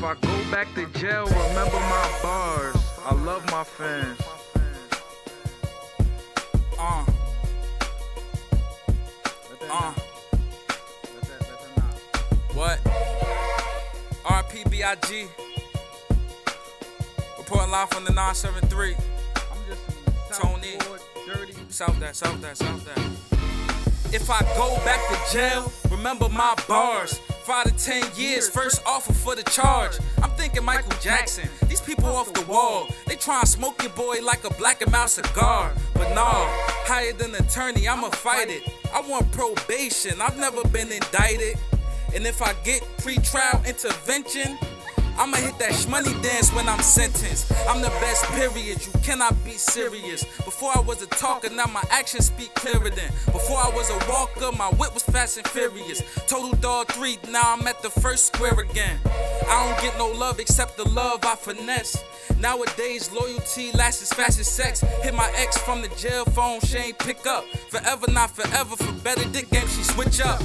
If I go back to jail, remember my bars. I love my fans. Uh. Uh. What? RPBIG. Reporting live from the 973. Tony. South that, south that, south that. If I go back to jail, remember my bars. Five to ten years, first offer for the charge. I'm thinking Michael Jackson. These people off the wall, they try and smoke your boy like a black and mouse cigar. But nah, higher than attorney, I'ma fight it. I want probation, I've never been indicted. And if I get pre-trial intervention, I'ma hit that shmoney dance when I'm sentenced. I'm the best, period. You cannot be serious. Before I was a talker, now my actions speak clearer than. Before I was a walker, my whip was fast and furious. Total dog three, now I'm at the first square again. I don't get no love except the love I finesse. Nowadays, loyalty lasts as fast as sex. Hit my ex from the jail phone, she ain't pick up. Forever, not forever, for better dick game, she switch up.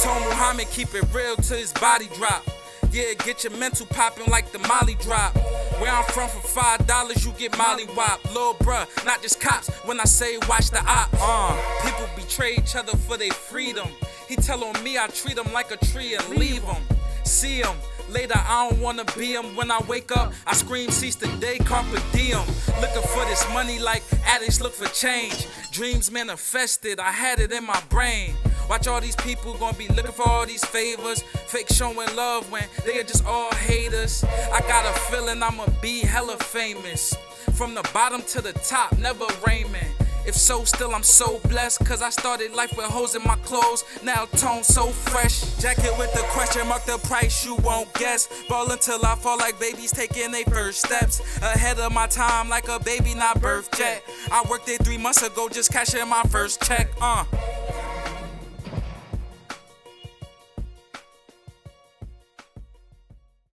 Told Muhammad keep it real till his body drop. Yeah, get your mental popping like the Molly drop. Where I'm from, for five dollars you get Molly Wop. Lil' bruh, not just cops. When I say watch the op, uh, people betray each other for their freedom. He tell on me I treat him like a tree and leave him. See him. Later, I don't wanna be him. When I wake up, I scream, cease the day, carpe diem. Looking for this money like addicts look for change. Dreams manifested, I had it in my brain. Watch all these people gonna be looking for all these favors. Fake showing love when they are just all haters. I got a feeling I'ma be hella famous. From the bottom to the top, never Raymond. If so, still I'm so blessed. Cause I started life with holes in my clothes. Now tone so fresh. Jacket with the question mark, the price you won't guess. Ball until I fall like babies taking their first steps. Ahead of my time, like a baby, not birth yet. I worked there three months ago, just cashing my first check. Uh.